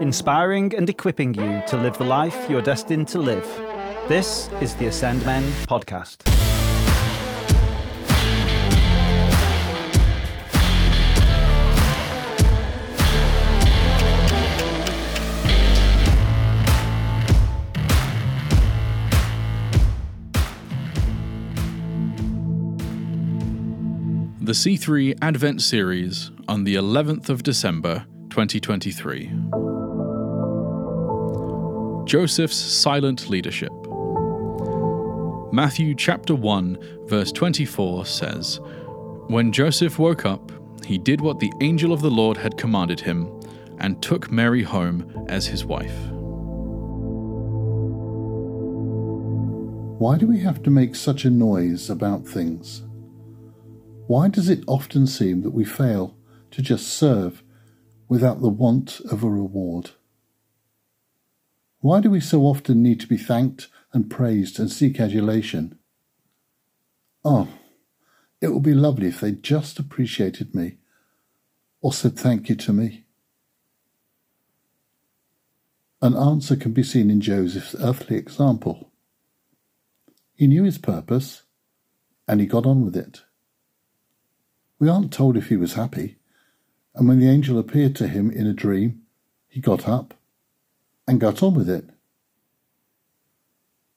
inspiring and equipping you to live the life you're destined to live. This is the Ascend Men podcast. The C3 Advent series on the 11th of December 2023. Joseph's silent leadership. Matthew chapter 1 verse 24 says, When Joseph woke up, he did what the angel of the Lord had commanded him and took Mary home as his wife. Why do we have to make such a noise about things? Why does it often seem that we fail to just serve without the want of a reward? Why do we so often need to be thanked and praised and seek adulation? Oh, it would be lovely if they just appreciated me or said thank you to me. An answer can be seen in Joseph's earthly example. He knew his purpose and he got on with it. We aren't told if he was happy, and when the angel appeared to him in a dream, he got up and got on with it.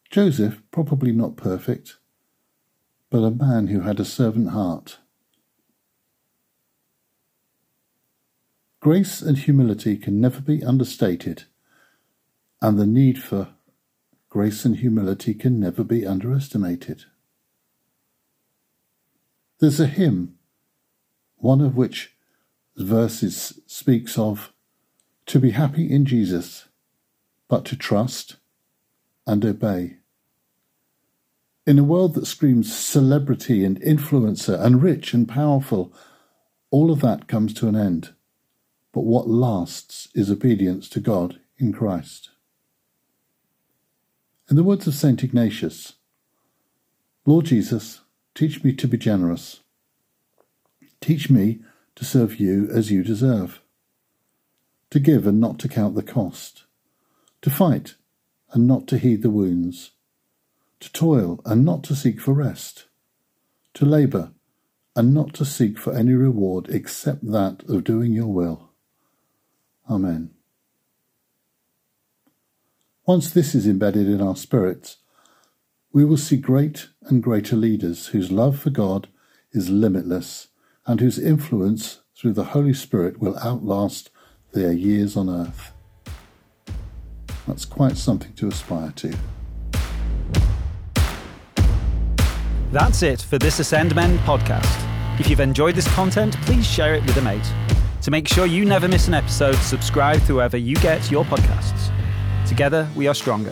Joseph, probably not perfect, but a man who had a servant heart. Grace and humility can never be understated, and the need for grace and humility can never be underestimated. There's a hymn one of which verses speaks of to be happy in Jesus, but to trust and obey. In a world that screams celebrity and influencer and rich and powerful, all of that comes to an end. But what lasts is obedience to God in Christ. In the words of St. Ignatius, Lord Jesus, teach me to be generous Teach me to serve you as you deserve, to give and not to count the cost, to fight and not to heed the wounds, to toil and not to seek for rest, to labour and not to seek for any reward except that of doing your will. Amen. Once this is embedded in our spirits, we will see great and greater leaders whose love for God is limitless and whose influence through the Holy Spirit will outlast their years on earth. That's quite something to aspire to. That's it for this Ascend Men podcast. If you've enjoyed this content, please share it with a mate. To make sure you never miss an episode, subscribe to wherever you get your podcasts. Together, we are stronger.